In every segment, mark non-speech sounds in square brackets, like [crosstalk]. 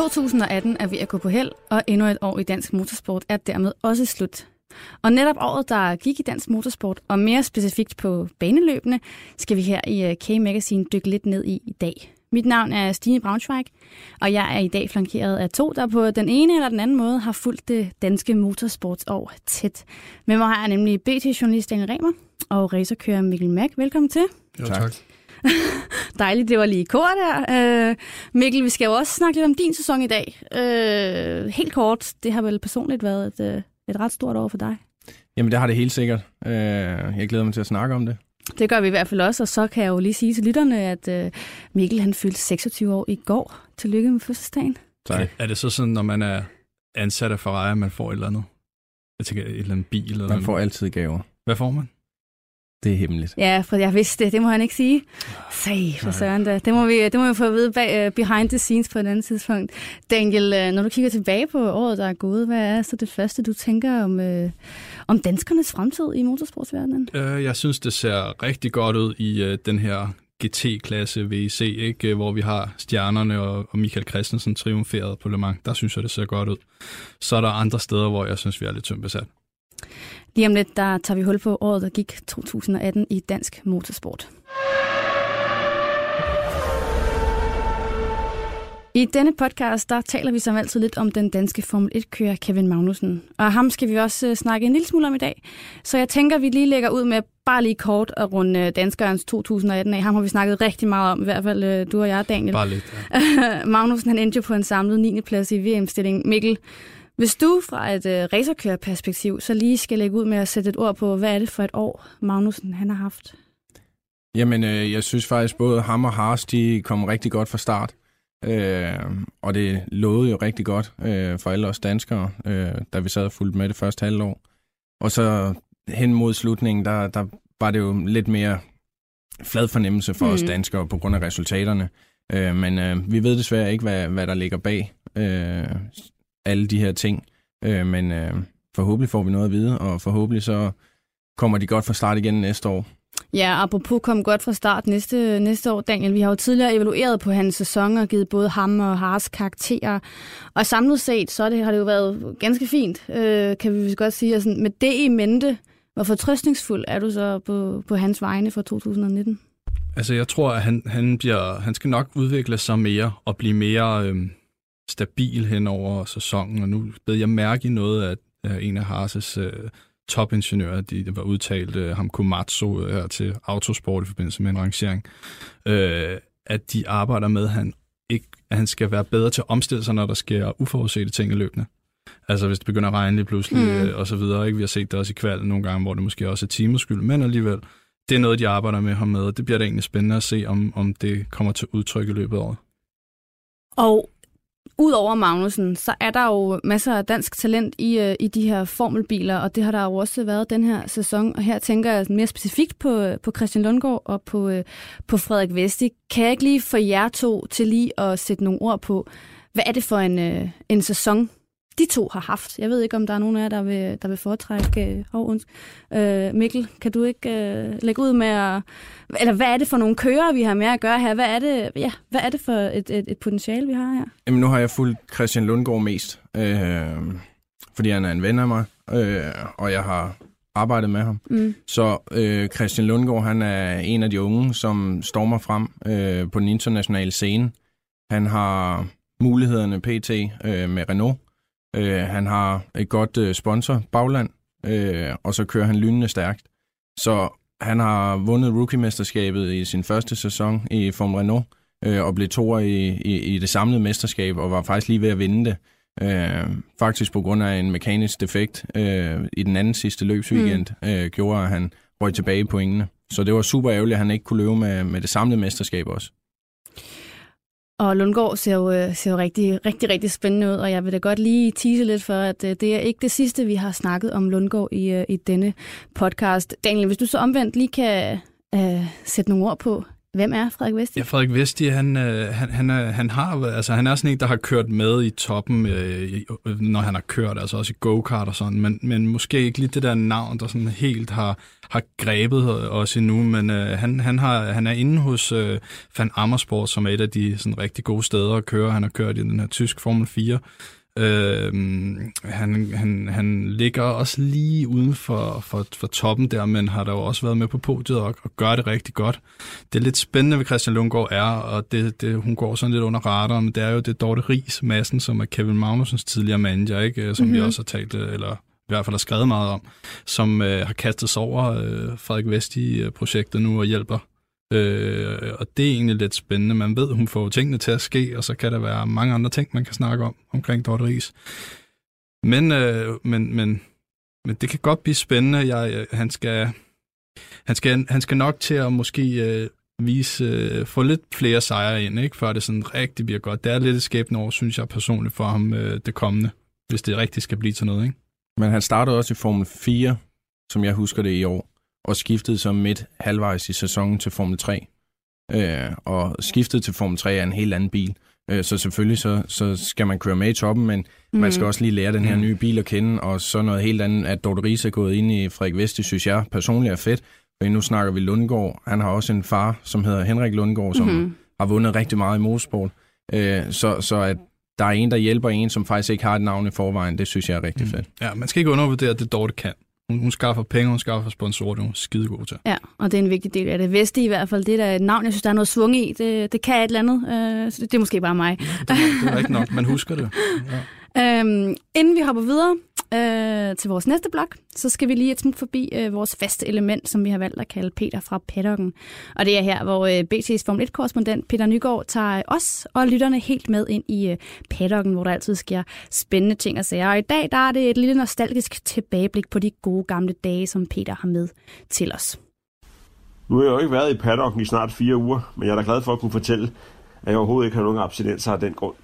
2018 er ved at gå på held, og endnu et år i dansk motorsport er dermed også slut. Og netop året, der gik i dansk motorsport, og mere specifikt på baneløbene, skal vi her i øh, K-Magazine dykke lidt ned i i dag. Mit navn er Stine Braunschweig, og jeg er i dag flankeret af to, der på den ene eller den anden måde har fulgt det danske motorsportsår tæt. Med mig har jeg nemlig BT-journalist Daniel Remer og racerkører Mikkel Mack. Velkommen til. Jo, tak. [laughs] Dejligt, det var lige kort her. Øh, Mikkel, vi skal jo også snakke lidt om din sæson i dag. Øh, helt kort, det har vel personligt været et, øh, et ret stort år for dig. Jamen, det har det helt sikkert. Øh, jeg glæder mig til at snakke om det. Det gør vi i hvert fald også, og så kan jeg jo lige sige til lytterne, at øh, Mikkel han fyldte 26 år i går. Tillykke med fødselsdagen. Tak. Er det så sådan, når man er ansat af Ferrari, at man får et eller andet? Jeg tænker, et eller andet bil? Eller Man får altid gaver. Hvad får man? Det er hemmeligt. Ja, for jeg vidste det. Det må han ikke sige. Sag for søren da. Det må vi, det må vi få at vide bag, uh, behind the scenes på et andet tidspunkt. Daniel, uh, når du kigger tilbage på året, der er gået, hvad er så det første, du tænker om, uh, om danskernes fremtid i motorsportsverdenen? Uh, jeg synes, det ser rigtig godt ud i uh, den her GT-klasse VEC, ikke? hvor vi har stjernerne og, og Michael Christensen triumferet på Le Mans. Der synes jeg, det ser godt ud. Så er der andre steder, hvor jeg synes, vi er lidt tyndt besat. Lige om lidt, der tager vi hul på året, der gik 2018 i dansk motorsport. I denne podcast, der taler vi som altid lidt om den danske Formel 1-kører Kevin Magnussen. Og ham skal vi også snakke en lille smule om i dag. Så jeg tænker, vi lige lægger ud med bare lige kort at runde danskerens 2018 af. Ham har vi snakket rigtig meget om, i hvert fald du og jeg, Daniel. Bare lidt, ja. [laughs] Magnussen, han endte jo på en samlet 9. plads i VM-stillingen. Mikkel, hvis du fra et øh, racerkørerperspektiv så lige skal lægge ud med at sætte et ord på, hvad er det for et år, Magnussen han har haft? Jamen, øh, jeg synes faktisk, både ham og Haas, de kom rigtig godt fra start. Øh, og det lovede jo rigtig godt øh, for alle os danskere, øh, da vi sad og fulgte med det første halvår. Og så hen mod slutningen, der, der var det jo lidt mere flad fornemmelse for mm. os danskere på grund af resultaterne. Øh, men øh, vi ved desværre ikke, hvad, hvad der ligger bag øh, alle de her ting. Øh, men øh, forhåbentlig får vi noget at vide, og forhåbentlig så kommer de godt fra start igen næste år. Ja, apropos kom godt fra start næste, næste år, Daniel. Vi har jo tidligere evalueret på hans sæson og givet både ham og Haas karakterer. Og samlet set, så det, har det jo været ganske fint, øh, kan vi godt sige. Altså, med det i mente, hvor fortrøstningsfuld er du så på, på hans vegne for 2019? Altså, jeg tror, at han, han, bliver, han skal nok udvikle sig mere og blive mere øh, stabil hen over sæsonen. Og nu ved jeg mærke i noget, at øh, en af Haas' øh, topingeniører, de, de var udtalt øh, ham Komatsu her til Autosport i forbindelse med en rangering, øh, at de arbejder med, at han, ikke, at han skal være bedre til at omstille sig, når der sker uforudsete ting i løbende. Altså hvis det begynder at regne lige pludselig mm. øh, og så videre. Ikke? Vi har set det også i kvalden nogle gange, hvor det måske også er timers skyld, men alligevel, det er noget, de arbejder med ham med. Det bliver da egentlig spændende at se, om, om det kommer til udtryk i løbet af året. Og Udover Magnussen, så er der jo masser af dansk talent i, øh, i de her formelbiler, og det har der jo også været den her sæson. Og her tænker jeg mere specifikt på, øh, på Christian Lundgaard og på, øh, på Frederik Vesti. Kan jeg ikke lige få jer to til lige at sætte nogle ord på, hvad er det for en, øh, en sæson, de to har haft. Jeg ved ikke, om der er nogen af jer, der vil, der vil foretrække... Oh, øh, Mikkel, kan du ikke øh, lægge ud med at... Eller hvad er det for nogle kører, vi har med at gøre her? Hvad er det, ja, hvad er det for et, et, et potentiale, vi har her? Jamen, nu har jeg fulgt Christian Lundgaard mest, øh, fordi han er en ven af mig, øh, og jeg har arbejdet med ham. Mm. Så øh, Christian Lundgaard, han er en af de unge, som stormer frem øh, på den internationale scene. Han har mulighederne pt. Øh, med Renault, Øh, han har et godt øh, sponsor, Bagland, øh, og så kører han lynende stærkt. Så han har vundet rookie-mesterskabet i sin første sæson i Formel Renault, øh, og blev toer i, i, i det samlede mesterskab, og var faktisk lige ved at vinde det. Øh, faktisk på grund af en mekanisk defekt øh, i den anden sidste løbsweekend, mm. øh, gjorde, at han røg tilbage på pointene. Så det var super ærgerligt, at han ikke kunne løbe med, med det samlede mesterskab også. Og Lundgaard ser jo, øh, ser jo rigtig, rigtig, rigtig spændende ud, og jeg vil da godt lige tease lidt for, at øh, det er ikke det sidste, vi har snakket om Lundgaard i, øh, i denne podcast. Daniel, hvis du så omvendt lige kan uh, sætte nogle ord på Hvem er Frederik Vesti? Ja, Frederik Vesti, han, øh, han, han, er, han, har, altså, han er sådan en, der har kørt med i toppen, øh, øh, når han har kørt, altså også i go-kart og sådan, men, men måske ikke lige det der navn, der sådan helt har, har grebet os endnu, men øh, han, han, har, han er inde hos øh, Van Amersfoort, som er et af de sådan, rigtig gode steder at køre. Han har kørt i den her tysk Formel 4, Øh, han, han, han ligger også lige uden for, for, for toppen der, men har der jo også været med på podiet og, og gør det rigtig godt. Det lidt spændende ved Christian Lundgaard er, og det, det, hun går sådan lidt under radaren, men det er jo det Dorte Ries massen, som er Kevin Magnusens tidligere manager, ikke? som mm-hmm. vi mhm. også har talt, eller i hvert fald har skrevet meget om, som øh, har kastet sig over øh, Frederik Vesti-projektet nu og hjælper Øh, og det er egentlig lidt spændende. Man ved, hun får tingene til at ske, og så kan der være mange andre ting, man kan snakke om omkring Dorte Ries. Men, øh, men, men, men det kan godt blive spændende. Jeg, øh, han, skal, han, skal, han skal nok til at måske øh, vise, øh, få lidt flere sejre ind, ikke? før det sådan rigtig bliver godt. Det er lidt et skæbne år, synes jeg personligt, for ham øh, det kommende, hvis det rigtig skal blive til noget. Ikke? Men han startede også i Formel 4, som jeg husker det i år og skiftede så midt halvvejs i sæsonen til Formel 3. Øh, og skiftet til Formel 3 er en helt anden bil. Øh, så selvfølgelig så, så skal man køre med i toppen, men mm. man skal også lige lære den her mm. nye bil at kende, og så noget helt andet, at Dorte Riese er gået ind i Frederik Vesti, synes jeg personligt er fedt. For nu snakker vi Lundgaard. Han har også en far, som hedder Henrik Lundgaard, som mm-hmm. har vundet rigtig meget i motorsport. Øh, så, så at der er en, der hjælper en, som faktisk ikke har et navn i forvejen, det synes jeg er rigtig mm. fedt. Ja, man skal ikke undervurdere, at det Dorte kan. Hun, hun skaffer penge, hun skaffer sponsorer, det er hun skide god til. Ja, og det er en vigtig del af det. Vesti i hvert fald, det er da et navn, jeg synes, der er noget svung i. Det, det kan et eller andet. Øh, så det, det er måske bare mig. Ja, det, det er ikke nok, man husker det. [laughs] Ja. Øhm, inden vi hopper videre, øh, til vores næste blok, så skal vi lige et smut forbi øh, vores faste element, som vi har valgt at kalde Peter fra Paddocken. Og det er her, hvor øh, BT's Formel 1-korrespondent Peter Nygaard tager øh, os og lytterne helt med ind i øh, Paddocken, hvor der altid sker spændende ting og sager. Og i dag der er det et lille nostalgisk tilbageblik på de gode gamle dage, som Peter har med til os. Nu har jeg jo ikke været i paddocken i snart fire uger, men jeg er da glad for at kunne fortælle, at jeg overhovedet ikke har nogen abstinenser af den grund.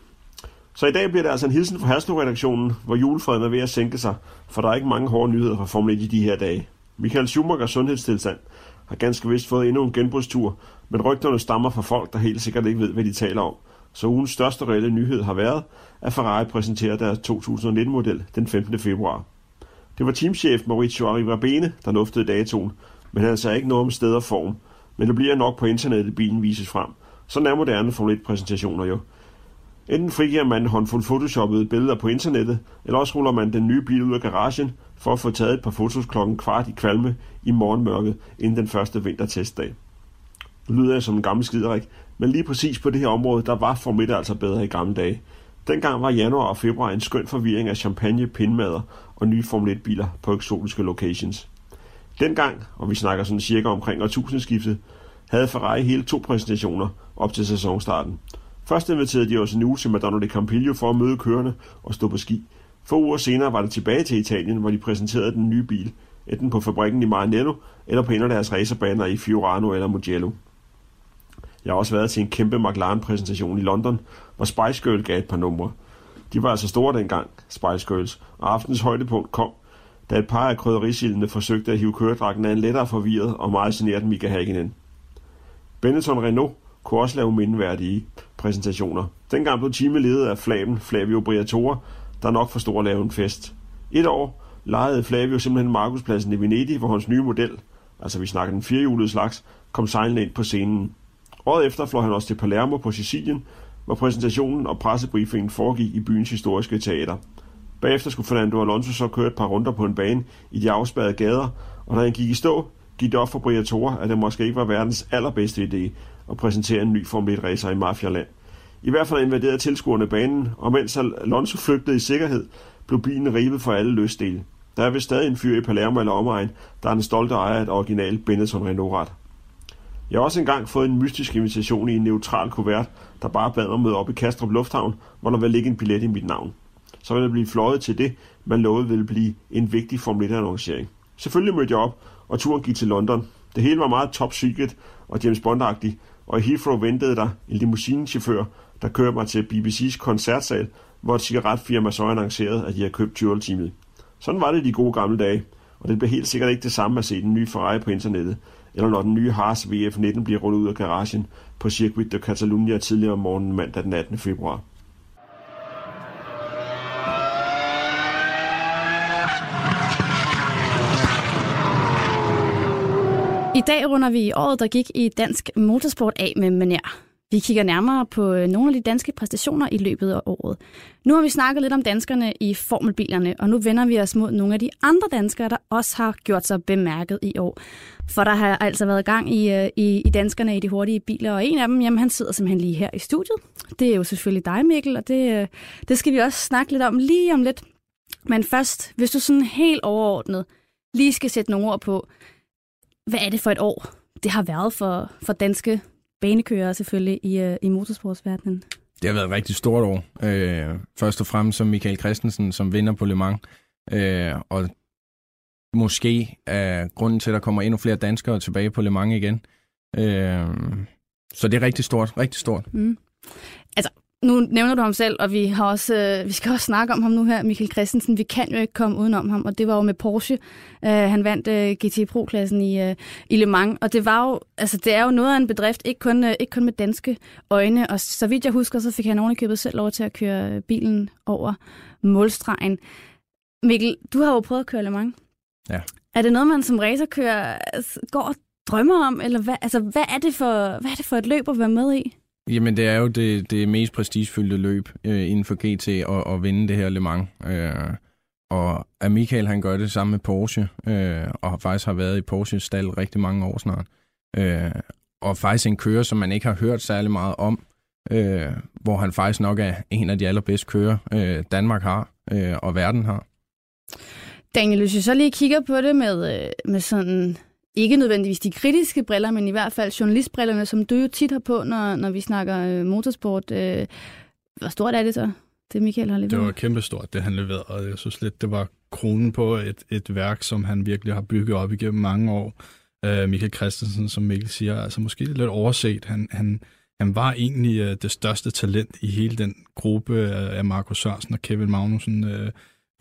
Så i dag bliver det altså en hilsen fra Haslo-redaktionen, hvor julefreden er ved at sænke sig, for der er ikke mange hårde nyheder fra Formel 1 i de her dage. Michael Schumachers sundhedstilstand har ganske vist fået endnu en genbrugstur, men rygterne stammer fra folk, der helt sikkert ikke ved, hvad de taler om. Så ugens største reelle nyhed har været, at Ferrari præsenterer deres 2019-model den 15. februar. Det var teamchef Maurizio Arrivabene, der luftede datoen, men han sagde ikke noget om sted og form. Men det bliver nok på internettet, bilen vises frem. Så er moderne Formel 1-præsentationer jo. Enten frigiver man en håndfuld photoshoppede billeder på internettet, eller også ruller man den nye bil ud af garagen for at få taget et par fotos klokken kvart i kvalme i morgenmørket inden den første vintertestdag. Nu lyder jeg som en gammel skiderik, men lige præcis på det her område, der var Formel altså bedre i gamle dage. Dengang var januar og februar en skøn forvirring af champagne, pindmader og nye Formel 1-biler på eksotiske locations. Dengang, og vi snakker sådan cirka omkring årtusindskiftet, havde Ferrari hele to præsentationer op til sæsonstarten – Først inviterede de os en uge til Madonna de Campiglio for at møde kørende og stå på ski. Få uger senere var det tilbage til Italien, hvor de præsenterede den nye bil, enten på fabrikken i Maranello eller på en af deres racerbaner i Fiorano eller Mugello. Jeg har også været til en kæmpe McLaren-præsentation i London, hvor Spice Girl gav et par numre. De var altså store dengang, Spice Girls, og aftens højdepunkt kom, da et par af krydderisildene forsøgte at hive køredragten af en lettere forvirret og meget generet Mika Hakkinen. Benetton Renault kunne også lave mindeværdige præsentationer. Dengang blev teamet ledet af Flaven Flavio Briatore, der nok forstod at lave en fest. Et år lejede Flavio simpelthen Markuspladsen i Venedig, hvor hans nye model, altså vi snakker den firehjulede slags, kom sejlende ind på scenen. Året efter fløj han også til Palermo på Sicilien, hvor præsentationen og pressebriefingen foregik i byens historiske teater. Bagefter skulle Fernando Alonso så køre et par runder på en bane i de afspærrede gader, og da han gik i stå, gik det op for Briatore, at det måske ikke var verdens allerbedste idé og præsentere en ny Formel 1-racer i Mafialand. I hvert fald invaderede tilskuerne banen, og mens Alonso flygtede i sikkerhed, blev bilen rivet for alle løsdele. Der er vist stadig en fyr i Palermo eller omegn, der er den stolte ejer af et original Benetton Renault-ret. Jeg har også engang fået en mystisk invitation i en neutral kuvert, der bare bad om møde op i Kastrup Lufthavn, hvor der vil ligge en billet i mit navn. Så vil jeg blive fløjet til det, man lovede ville blive en vigtig Formel 1-annoncering. Selvfølgelig mødte jeg op, og turen gik til London. Det hele var meget top secret og James Bond-agtigt, og i Heathrow ventede der en limousinechauffør, der kørte mig til BBC's koncertsal, hvor et cigaretfirma så annoncerede, at de havde købt Tyrol-teamet. Sådan var det de gode gamle dage, og det bliver helt sikkert ikke det samme at se den nye Ferrari på internettet, eller når den nye Haas VF19 bliver rullet ud af garagen på Circuit de Catalunya tidligere om morgenen mandag den 18. februar. Dag runder vi året, der gik i dansk motorsport af med Maner. Vi kigger nærmere på øh, nogle af de danske præstationer i løbet af året. Nu har vi snakket lidt om danskerne i formelbilerne, og nu vender vi os mod nogle af de andre danskere, der også har gjort sig bemærket i år. For der har altså været gang i, øh, i, i danskerne i de hurtige biler, og en af dem, jamen, han sidder simpelthen lige her i studiet. Det er jo selvfølgelig dig, Mikkel, og det, øh, det skal vi også snakke lidt om lige om lidt. Men først, hvis du sådan helt overordnet lige skal sætte nogle ord på, hvad er det for et år, det har været for, for danske banekører selvfølgelig i, uh, i motorsportsverdenen? Det har været et rigtig stort år. Øh, først og fremmest som Michael Christensen, som vinder på Le Mans. Øh, og måske er grunden til, at der kommer endnu flere danskere tilbage på Le Mans igen. Øh, så det er rigtig stort, rigtig stort. Mm. Nu nævner du ham selv, og vi, har også, øh, vi skal også snakke om ham nu her, Michael Christensen. Vi kan jo ikke komme udenom ham, og det var jo med Porsche. Uh, han vandt uh, GT Pro-klassen i, uh, i Le Mans, og det var jo, altså det er jo noget af en bedrift, ikke kun, uh, ikke kun med danske øjne, og så vidt jeg husker, så fik han ovenikøbet selv lov til at køre bilen over målstregen. Mikkel, du har jo prøvet at køre Le Mans. Ja. Er det noget, man som racerkører altså, går og drømmer om, eller hvad, altså, hvad, er det for, hvad er det for et løb at være med i? Jamen, det er jo det, det mest prestigefyldte løb øh, inden for GT at, at vinde det her Le Mans. Øh, og at Michael han gør det sammen med Porsche, øh, og faktisk har været i Porsches stald rigtig mange år snart. Øh, og faktisk en kører, som man ikke har hørt særlig meget om, øh, hvor han faktisk nok er en af de allerbedste kører, øh, Danmark har, øh, og verden har. Daniel, hvis vi så lige kigger på det med, øh, med sådan ikke nødvendigvis de kritiske briller, men i hvert fald journalistbrillerne, som du jo tit har på, når, når vi snakker øh, motorsport. Øh, hvor stort er det så, det Michael har leveret? Det var kæmpestort, det han leverede, og jeg synes lidt, det var kronen på et, et værk, som han virkelig har bygget op igennem mange år. Øh, Michael Christensen, som Mikkel siger, altså måske lidt overset. Han, han, han var egentlig øh, det største talent i hele den gruppe af Markus Sørensen og Kevin Magnussen. Øh,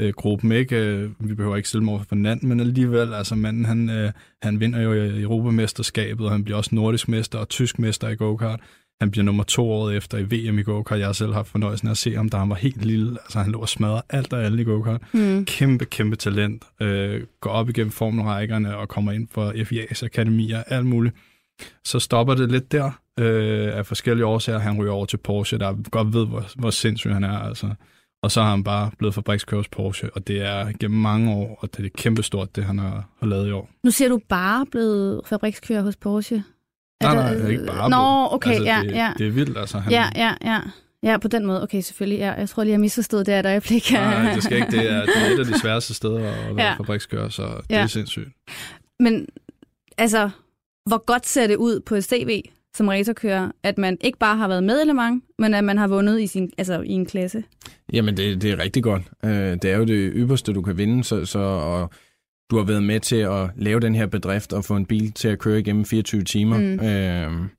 øh, gruppen, ikke? Øh, vi behøver ikke mig for hinanden, men alligevel, altså manden, han, øh, han vinder jo i Europamesterskabet, og han bliver også nordisk mester og tysk mester i go-kart. Han bliver nummer to året efter i VM i go-kart. Jeg har selv haft fornøjelsen af at se ham, da han var helt lille. Altså, han lå og smadrede alt og alle i go-kart. Mm. Kæmpe, kæmpe talent. Øh, går op igennem formelrækkerne og kommer ind for FIA's akademier, alt muligt. Så stopper det lidt der øh, af forskellige årsager. Han ryger over til Porsche, der godt ved, hvor, hvor sindssyg han er. Altså. Og så har han bare blevet fabrikskører hos Porsche, og det er gennem mange år, og det er kæmpestort, det han har, har lavet i år. Nu siger du bare blevet fabrikskører hos Porsche. Er nej, nej, nej, ikke bare Nå, okay, altså, ja, det, ja. Det er vildt, altså. Han... Ja, ja, ja. Ja, på den måde. Okay, selvfølgelig. Ja, jeg tror lige, jeg misforstod det et øjeblik. Nej, det skal ikke. Det er, det er et af de sværeste steder at være ja. fabrikskører, så det ja. er sindssygt. Men altså, hvor godt ser det ud på et CV som racerkører, at man ikke bare har været med men at man har vundet i, sin, altså, i en klasse? Jamen, det, det er rigtig godt. Øh, det er jo det ypperste, du kan vinde, så, så og du har været med til at lave den her bedrift og få en bil til at køre igennem 24 timer. Mm. Øh,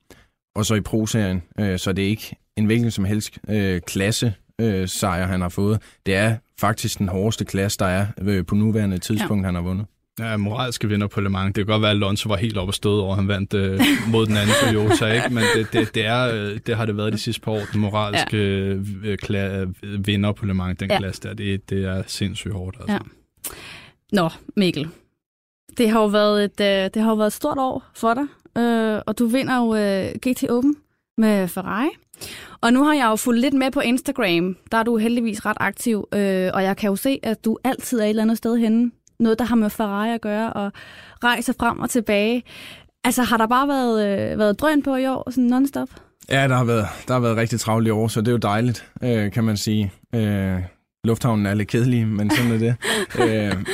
og så i Pro-serien, øh, så det er ikke en hvilken som helst øh, klasse øh, sejr, han har fået. Det er faktisk den hårdeste klasse, der er øh, på nuværende tidspunkt, ja. han har vundet. Ja, moralske vinder på Le Mans. Det kan godt være, at Alonso var helt oppe og støde over, han vandt øh, [laughs] mod den anden Toyota, ikke? men det, det, det, er, øh, det har det været de sidste par år, den moralske ja. øh, kla- vinder på Le Mans, den ja. klasse der. Det, det er sindssygt hårdt. Altså. Ja. Nå, Mikkel. Det har jo været et, øh, det har jo været et stort år for dig, øh, og du vinder jo øh, GT Open med Ferrari. Og nu har jeg jo fulgt lidt med på Instagram. Der er du heldigvis ret aktiv, øh, og jeg kan jo se, at du altid er et eller andet sted henne noget, der har med Ferrari at gøre, og rejser frem og tilbage. Altså, har der bare været, øh, været drøn på i år, sådan non-stop? Ja, der har været, der har været rigtig travlt i år, så det er jo dejligt, øh, kan man sige. Øh, lufthavnen er lidt kedelig, men sådan er det. [laughs] øh,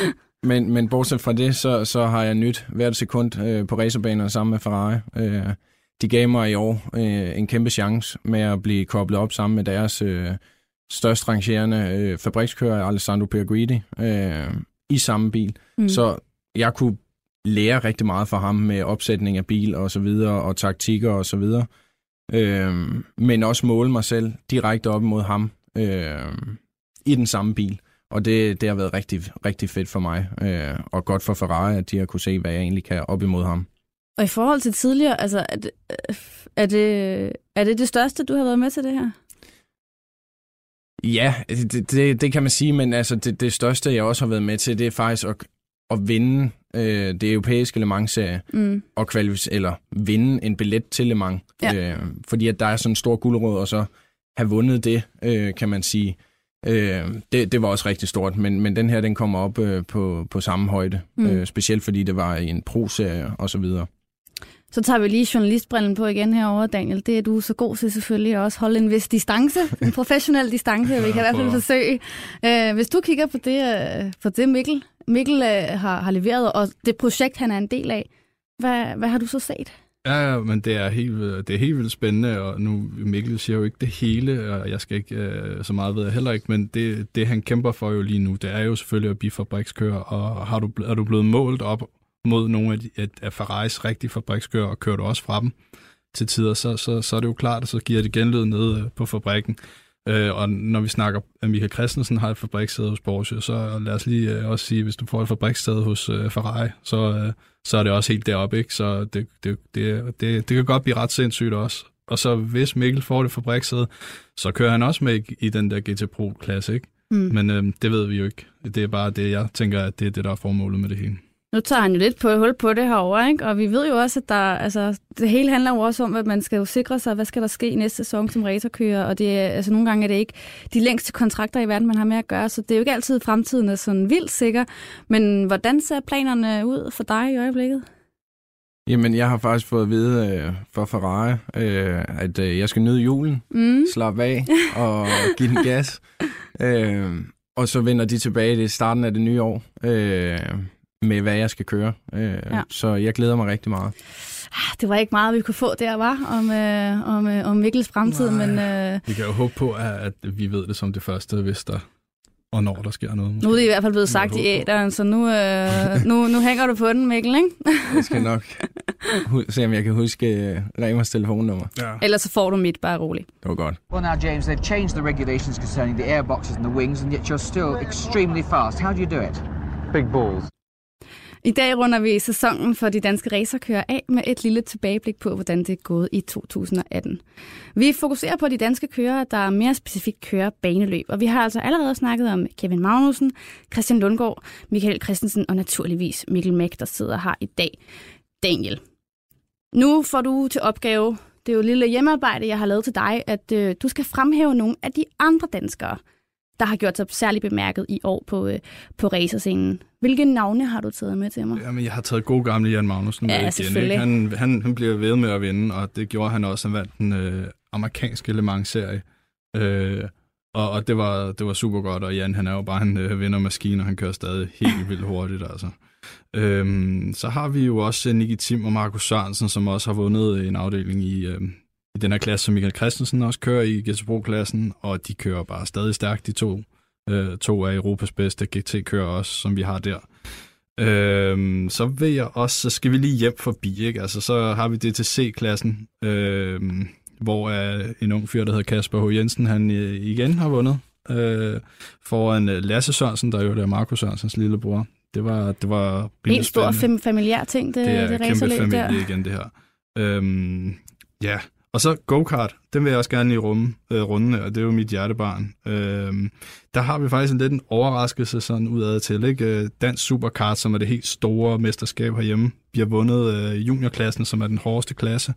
men, men bortset fra det, så, så har jeg nyt hvert sekund øh, på racerbaner sammen med Ferrari. Øh, de gav mig i år øh, en kæmpe chance med at blive koblet op sammen med deres øh, størst rangerende øh, fabrikskører, Alessandro Pierguidi. Øh, i samme bil. Mm. Så jeg kunne lære rigtig meget fra ham med opsætning af bil og så videre, og taktikker og så videre. Øhm, men også måle mig selv direkte op mod ham øhm, i den samme bil. Og det, det har været rigtig, rigtig fedt for mig, øh, og godt for Ferrari, at de har kunne se, hvad jeg egentlig kan op imod ham. Og i forhold til tidligere, altså, er det, er det, er det det største, du har været med til det her? Ja, det, det, det kan man sige, men altså det, det største, jeg også har været med til, det er faktisk at, at vinde øh, det europæiske Le Mans-serie, mm. og kvalific- eller vinde en billet til Le Mans. Ja. Øh, fordi at der er sådan en stor guldråd, og så have vundet det, øh, kan man sige. Øh, det, det var også rigtig stort, men, men den her, den kommer op øh, på, på samme højde. Mm. Øh, specielt fordi det var i en pro-serie og så videre. Så tager vi lige journalistbrillen på igen herover, Daniel. Det er du så god til selvfølgelig også holde en vis distance, en [laughs] professionel distance, vi kan i hvert fald forsøge. Uh, hvis du kigger på det, uh, på det Mikkel, Mikkel uh, har, har leveret, og det projekt, han er en del af, hvad, hvad har du så set? Ja, ja, men det er, helt, det er helt vildt spændende, og nu Mikkel siger jo ikke det hele, og jeg skal ikke uh, så meget ved jeg heller ikke, men det, det han kæmper for jo lige nu, det er jo selvfølgelig at blive fabrikskører, og har du, er du blevet målt op mod nogle af, de, af Ferraris rigtige fabrikskører, og kører du også fra dem til tider, så, så, så er det jo klart, at så giver det genlyd ned øh, på fabrikken. Øh, og når vi snakker, at Michael Christensen har et fabrikssted hos Porsche, så lad os lige øh, også sige, hvis du får et fabrikssted hos øh, Ferrari, så, øh, så er det også helt deroppe, ikke? Så det, det, det, det, det kan godt blive ret sindssygt også. Og så hvis Mikkel får det fabrikssted, så kører han også med i, i den der GT Pro-klasse, ikke? Mm. Men øh, det ved vi jo ikke. Det er bare det, jeg tænker, at det er det, der er formålet med det hele. Nu tager han jo lidt på hul på det herovre, ikke? og vi ved jo også, at der, altså, det hele handler jo også om, at man skal jo sikre sig, hvad skal der ske næste sæson som racerkører, og det, altså, nogle gange er det ikke de længste kontrakter i verden, man har med at gøre, så det er jo ikke altid fremtiden er sådan vildt sikker. Men hvordan ser planerne ud for dig i øjeblikket? Jamen, jeg har faktisk fået at vide øh, for Ferrari, øh, at øh, jeg skal nyde julen, mm. slappe af [laughs] og give den gas. Øh, og så vender de tilbage i starten af det nye år. Øh, med, hvad jeg skal køre. Øh, ja. Så jeg glæder mig rigtig meget. Ah, det var ikke meget, vi kunne få der, var om, øh, om, øh, om Mikkels fremtid. Nej, men, øh, vi kan jo håbe på, at, at vi ved det som det første, hvis der og når der sker noget. Måske. Nu er det i hvert fald blevet sagt i æderen, så nu, øh, [laughs] nu, nu hænger du på den, Mikkel, ikke? [laughs] jeg skal nok se, om jeg kan huske uh, Remers telefonnummer. Ja. Ellers så får du mit, bare roligt. Det var godt. Well now, James, they've changed the regulations concerning the airboxes and the wings, and yet you're still extremely fast. How do you do it? Big balls. I dag runder vi sæsonen for de danske racerkører af med et lille tilbageblik på, hvordan det er gået i 2018. Vi fokuserer på de danske kører, der er mere specifikt kører baneløb, og vi har altså allerede snakket om Kevin Magnussen, Christian Lundgaard, Michael Christensen og naturligvis Mikkel Mæk, der sidder her i dag. Daniel, nu får du til opgave, det er jo et lille hjemmearbejde, jeg har lavet til dig, at øh, du skal fremhæve nogle af de andre danskere, der har gjort sig særligt bemærket i år på, øh, på racerscenen. Hvilke navne har du taget med til mig? Jamen, jeg har taget god gamle Jan Magnussen ja, med igen. Ikke? Han, han, han bliver ved med at vinde, og det gjorde han også. Han vandt den øh, amerikanske Le Mans-serie. Øh, og, og det var, det var super godt, og Jan han er jo bare en øh, vindermaskine, og han kører stadig helt vildt hurtigt. Altså. Øhm, så har vi jo også Nicky Tim og Markus Sørensen, som også har vundet en afdeling i, øh, i den her klasse, som Michael Christensen også kører i GTBro-klassen, og de kører bare stadig stærkt, de to. Øh, to af Europas bedste GT-kører også, som vi har der. Øh, så vil jeg også, så skal vi lige hjem forbi, ikke? Altså, så har vi DTC-klassen, øh, hvor er en ung fyr, der hedder Kasper H. Jensen, han øh, igen har vundet øh, foran øh, Lasse Sørensen, der jo der Markus Sørensens lillebror. Det var, det var en stor fam- familiær ting, det, det er det kæmpe familie der. igen, det her. Øhm, ja, og så go-kart, den vil jeg også gerne lige rumme, øh, runde, og det er jo mit hjertebarn. Øh, der har vi faktisk en lidt en overraskelse sådan udad til. Ikke? Øh, Dansk Superkart, som er det helt store mesterskab herhjemme, bliver vundet øh, juniorklassen, som er den hårdeste klasse,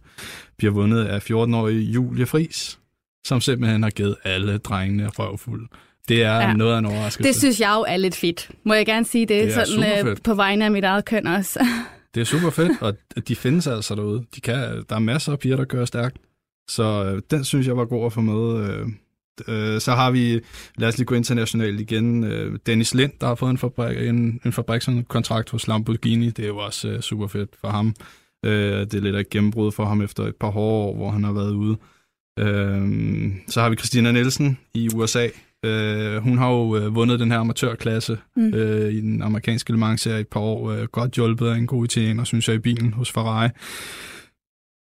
bliver vundet af 14-årige Julie Fris, som simpelthen har givet alle drengene røvfuld. Det er ja. noget af en overraskelse. Det synes jeg jo er lidt fedt. Må jeg gerne sige det, det sådan, øh, på vegne af mit eget køn også. Det er super fedt, og de findes altså derude. De kan, der er masser af piger, der kører stærkt. Så øh, den synes jeg var god at få med. Øh, øh, så har vi, lad os lige gå internationalt igen, øh, Dennis Lind, der har fået en, fabrik, en, en fabrikskontrakt hos Lamborghini. Det er jo også øh, super fedt for ham. Øh, det er lidt af et gennembrud for ham efter et par hårde år, hvor han har været ude. Øh, så har vi Christina Nielsen i USA, Øh, hun har jo øh, vundet den her amatørklasse mm. øh, i den amerikanske Le Mans i et par år. Øh, godt hjulpet af en god italiener, synes jeg, i bilen hos Ferrari.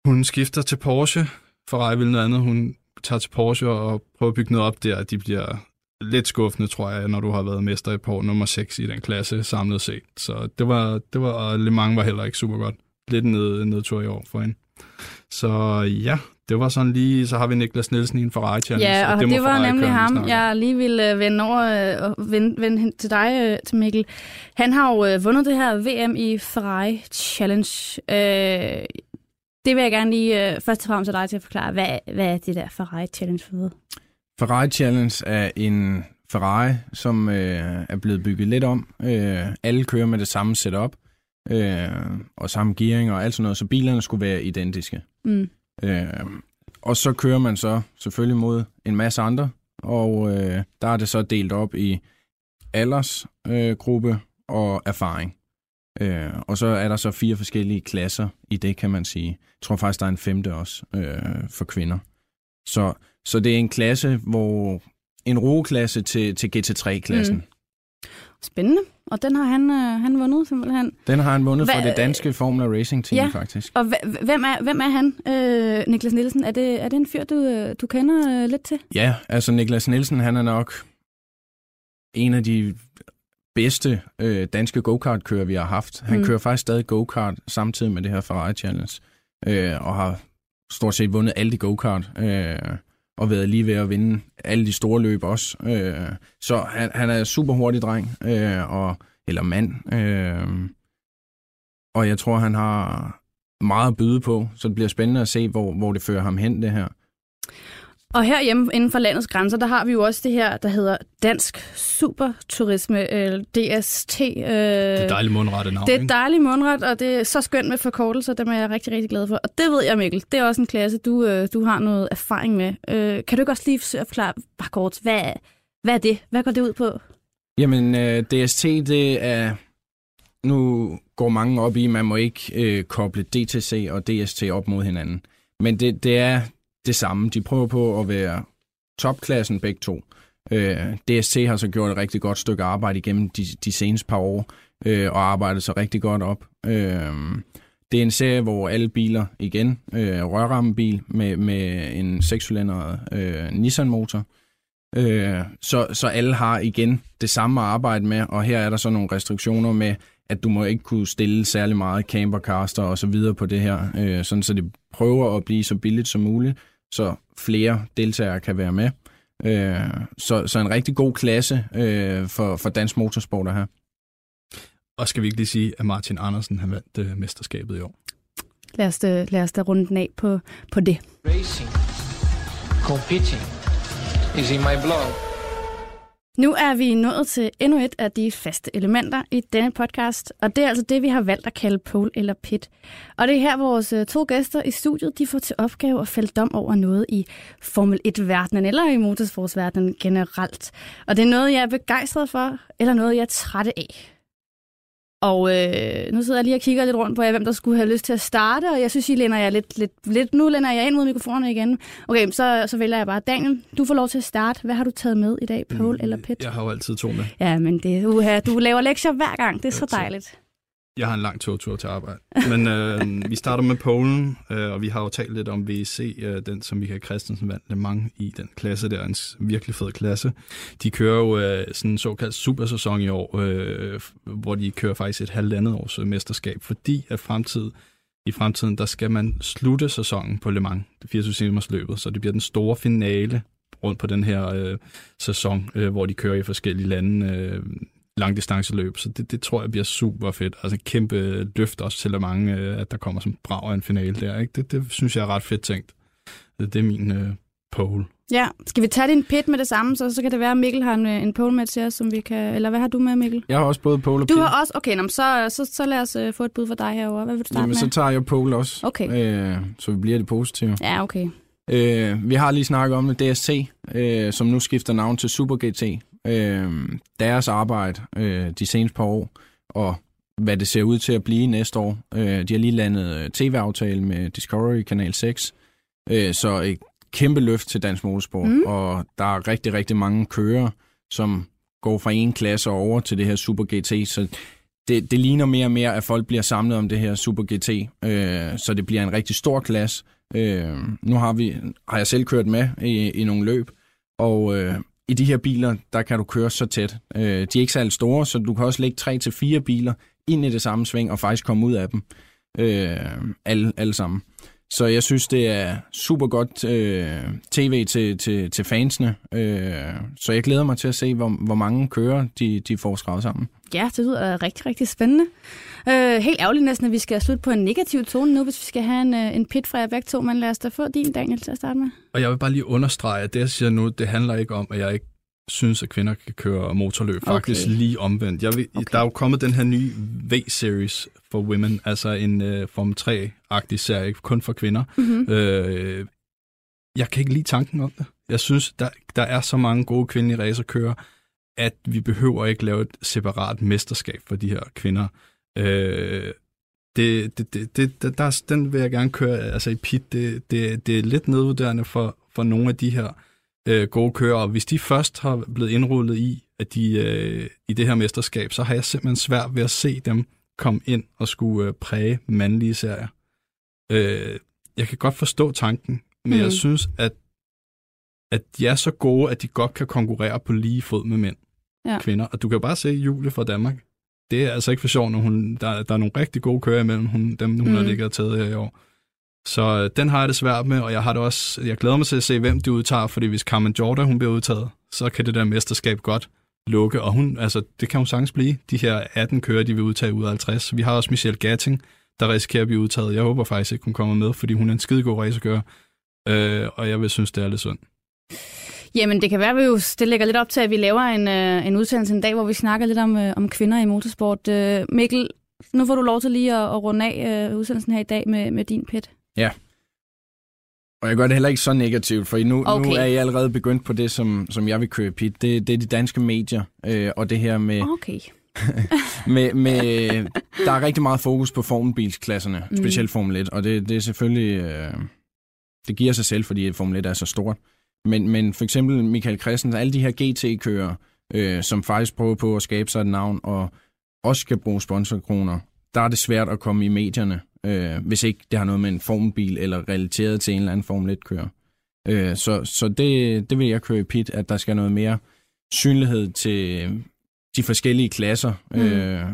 Hun skifter til Porsche. Ferrari vil noget andet. Hun tager til Porsche og prøver at bygge noget op der. De bliver lidt skuffende, tror jeg, når du har været mester i på nummer 6 i den klasse samlet set. Så det var, det var Le Mans var heller ikke super godt. lidt ned, nedtur i år for hende. Så ja, det var sådan lige, så har vi Niklas Nielsen i en Ferrari Challenge. Ja, og, og det, det var Ferrari nemlig ham, snart. jeg lige ville øh, vende over øh, og vende, vende til dig, øh, til Mikkel. Han har jo vundet det her VM i Ferrari Challenge. Øh, det vil jeg gerne lige øh, først og fremmest dig til at forklare. Hvad, hvad er det der Ferrari Challenge for? Ferrari Challenge er en Ferrari, som øh, er blevet bygget lidt om. Øh, alle kører med det samme setup øh, og samme gearing og alt sådan noget, så bilerne skulle være identiske. Mm. Øh, og så kører man så selvfølgelig mod en masse andre, og øh, der er det så delt op i aldersgruppe øh, gruppe og erfaring. Øh, og så er der så fire forskellige klasser i det, kan man sige. Jeg tror faktisk, der er en femte også øh, for kvinder. Så, så det er en klasse, hvor en roeklasse til, til GT3-klassen. Mm. Spændende. Og den har han, øh, han vundet simpelthen. Den har han vundet Hva- fra det danske Formula Racing Team, Ja. faktisk. Og hv- hvem er, hvem er han, øh, Niklas Nielsen? Er det, er det en fyr, du, øh, du kender øh, lidt til? Ja, altså Niklas Nielsen, han er nok en af de bedste øh, danske go-kart-kører, vi har haft. Han Mm. kører faktisk stadig go-kart samtidig med det her Ferrari Challenge, øh, og har stort set vundet alle de go-kart, øh, og været lige ved at vinde alle de store løb også. Øh, så han, han er super hurtig dreng, øh, og, eller mand, øh, og jeg tror, han har meget at byde på, så det bliver spændende at se, hvor, hvor det fører ham hen, det her. Og herhjemme inden for landets grænser, der har vi jo også det her, der hedder Dansk Superturisme, øh, DST. Øh, Det er dejligt mundrette navn, Det er dejligt mundret, og det er så skønt med forkortelser, dem er jeg rigtig, rigtig glad for. Og det ved jeg, Mikkel. Det er også en klasse, du, øh, du har noget erfaring med. Øh, kan du ikke også lige forsøge at forklare bare kort, hvad, hvad er det? Hvad går det ud på? Jamen, øh, DST, det er... Nu går mange op i, at man må ikke øh, koble DTC og DST op mod hinanden. Men det, det er det samme. De prøver på at være topklassen begge to. Øh, DSC har så gjort et rigtig godt stykke arbejde igennem de, de seneste par år, øh, og arbejdet sig rigtig godt op. Øh, det er en serie, hvor alle biler igen, øh, rørrammebil med, med en 6-cylindret øh, Nissan-motor, Øh, så, så alle har igen det samme at arbejde med, og her er der så nogle restriktioner med, at du må ikke kunne stille særlig meget campercaster og så videre på det her, øh, sådan så det prøver at blive så billigt som muligt, så flere deltagere kan være med. Øh, så, så en rigtig god klasse øh, for, for dansk motorsport her. Og skal vi ikke lige sige, at Martin Andersen har vandt øh, mesterskabet i år? Lad os, da- lad os da runde den af på, på det. Racing, competing is in my blood. Nu er vi nået til endnu et af de faste elementer i denne podcast, og det er altså det, vi har valgt at kalde pole eller pit. Og det er her, vores øh, to gæster i studiet, de får til opgave at fælde dom over noget i Formel 1-verdenen, eller i motorsportsverdenen generelt. Og det er noget, jeg er begejstret for, eller noget, jeg er træt af. Og øh, nu sidder jeg lige og kigger lidt rundt på jer, hvem der skulle have lyst til at starte, og jeg synes, I lænder jer lidt, lidt, lidt nu lænder jeg ind mod mikrofonerne igen. Okay, så, så vælger jeg bare. Daniel, du får lov til at starte. Hvad har du taget med i dag, pole eller pit? Jeg har jo altid to med. Ja, men det, uha, du laver lektier hver gang. Det er så dejligt. Jeg har en lang togtur til arbejde. Men øh, vi starter med Polen, øh, og vi har jo talt lidt om VEC, øh, den som Michael Christensen vandt Le Mans i den klasse der, en virkelig fed klasse. De kører jo øh, sådan en såkaldt supersæson i år, øh, hvor de kører faktisk et halvandet års øh, mesterskab, fordi at fremtid, i fremtiden, der skal man slutte sæsonen på Le Mans, det 24 timers løbet, så det bliver den store finale rundt på den her øh, sæson, øh, hvor de kører i forskellige lande, øh, langdistanceløb, så det, det tror jeg bliver super fedt. Altså kæmpe løft også til at mange, øh, at der kommer som brag af en finale der. Ikke? Det, det synes jeg er ret fedt tænkt. Det, det er min øh, pole. Ja, skal vi tage din pit med det samme, så, så kan det være, at Mikkel har en, øh, en pole med til os, som vi kan... Eller hvad har du med, Mikkel? Jeg har også både pole og Du pit. har også... Okay, nå, så, så, så lad os uh, få et bud for dig herovre. Hvad vil du starte Jamen, med? så tager jeg pole også, Okay. øh, så vi bliver det positive. Ja, okay. Øh, vi har lige snakket om det, DST, øh, som nu skifter navn til Super GT. Øh, deres arbejde øh, de seneste par år, og hvad det ser ud til at blive næste år. Øh, de har lige landet øh, tv-aftale med Discovery Kanal 6, øh, så et kæmpe løft til dansk motorsport, Mm. mm. og der er rigtig, rigtig mange kører, som går fra en klasse over til det her Super GT, så det, det ligner mere og mere, at folk bliver samlet om det her Super GT, øh, så det bliver en rigtig stor klasse. Øh, nu har vi har jeg selv kørt med i, i nogle løb, og øh, i de her biler, der kan du køre så tæt. Øh, de er ikke særlig store, så du kan også lægge tre til fire biler ind i det samme sving og faktisk komme ud af dem. øh, alle, alle sammen. Så jeg synes, det er super godt øh, tv til, til, til fansene. Øh, så jeg glæder mig til at se, hvor, hvor mange kører de, de får skrevet sammen. Ja, det lyder rigtig, rigtig spændende. Øh, helt ærgerligt næsten, at vi skal slutte på en negativ tone nu, hvis vi skal have en, øh, en pit fra jer begge to. Men lad os da få din, Daniel, til at starte med. Og jeg vil bare lige understrege, at det, jeg siger nu, det handler ikke om, at jeg ikke synes, at kvinder kan køre motorløb. Faktisk okay. lige omvendt. Jeg vil, okay. Der er jo kommet den her nye V-series for women, altså en uh, Form 3-agtig serie, kun for kvinder. Mm-hmm. Øh, jeg kan ikke lide tanken om det. Jeg synes, der, der er så mange gode kvindelige racerkører, at vi behøver ikke lave et separat mesterskab for de her kvinder. Øh, det, det, det, det, der, den vil jeg gerne køre altså i pit. Det, det, det er lidt nedvurderende for, for nogle af de her øh, gode kører. Og hvis de først har blevet indrullet i, at de øh, i det her mesterskab, så har jeg simpelthen svært ved at se dem komme ind og skulle øh, præge mandlige serier. Øh, jeg kan godt forstå tanken, men mm. jeg synes, at, at de er så gode, at de godt kan konkurrere på lige fod med mænd ja. kvinder. Og du kan jo bare se Julie fra Danmark. Det er altså ikke for sjovt, når hun, der, der er nogle rigtig gode kører imellem hun, dem, hun mm. har ligget og taget her i år. Så øh, den har jeg det svært med, og jeg har det også, jeg glæder mig til at se, hvem de udtager, fordi hvis Carmen Jordan hun bliver udtaget, så kan det der mesterskab godt lukke, og hun, altså, det kan hun sagtens blive. De her 18 kører, de vil udtage ud af 50. Vi har også Michelle Gatting, der risikerer at blive udtaget. Jeg håber faktisk ikke, hun kommer med, fordi hun er en skidegod racerkører, øh, og jeg vil synes, det er lidt sundt. Jamen, det kan være, at vi jo det lægger lidt op til, at vi laver en, øh, en udsendelse en dag, hvor vi snakker lidt om, øh, om kvinder i motorsport. Øh, Mikkel, nu får du lov til lige at, at runde af øh, udsendelsen her i dag med, med din pet. Ja. Og jeg gør det heller ikke så negativt, for nu, okay. nu er jeg allerede begyndt på det, som, som jeg vil købe pit. Det, det er de danske medier, øh, og det her med... Okay. [laughs] med, med, der er rigtig meget fokus på formelbilsklasserne, mm. specielt Formel 1, og det, det er selvfølgelig... Øh, det giver sig selv, fordi Formel 1 er så stort. Men, men for eksempel Michael Christensen, alle de her GT-kører, øh, som faktisk prøver på at skabe sig et navn, og også skal bruge sponsorkroner, der er det svært at komme i medierne, øh, hvis ikke det har noget med en formelbil eller relateret til en eller anden Formel 1-kører. Øh, så så det, det vil jeg køre i pit, at der skal noget mere synlighed til de forskellige klasser. Mm. Øh,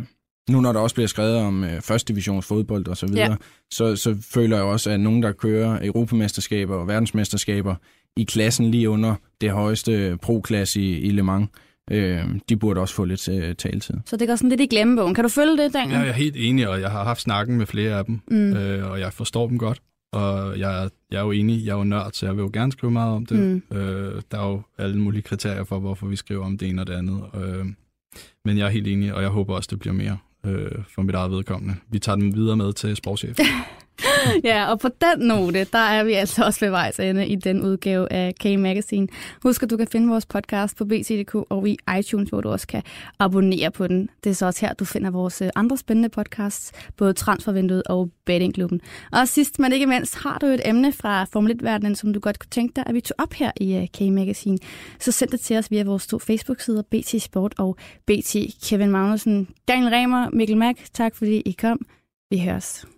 nu når der også bliver skrevet om øh, første divisions fodbold og så videre, ja. så, så føler jeg også, at nogen, der kører europamesterskaber og verdensmesterskaber i klassen lige under det højeste pro-klasse i, i Le Mans, øh, de burde også få lidt øh, taletid. Så det går sådan lidt i glemmebogen. Kan du følge det, Daniel? Ja, jeg er helt enig, og jeg har haft snakken med flere af dem, mm. øh, og jeg forstår dem godt. Og jeg, jeg er jo enig, jeg er jo nørd, så jeg vil jo gerne skrive meget om det. Mm. Øh, der er jo alle mulige kriterier for, hvorfor vi skriver om det ene og det andet. Øh, men jeg er helt enig, og jeg håber også, det bliver mere øh, for mit eget vedkommende. Vi tager dem videre med til sportschef. [laughs] [laughs] ja, og på den note, der er vi altså også ved vejs ende i den udgave af K-Magazine. Husk, at du kan finde vores podcast på BT.dk og i iTunes, hvor du også kan abonnere på den. Det er så også her, du finder vores øh, andre spændende podcasts, både Transfervinduet og Bettingklubben. Og sidst, men ikke mindst, har du et emne fra Formel 1-verdenen, som du godt kunne tænke dig, at vi tog op her i øh, K-Magazine, så send det til os via vores to Facebook-sider, BT Sport og BT Kevin Magnussen. Daniel Remer, Mikkel Mack, tak fordi I kom. Vi høres.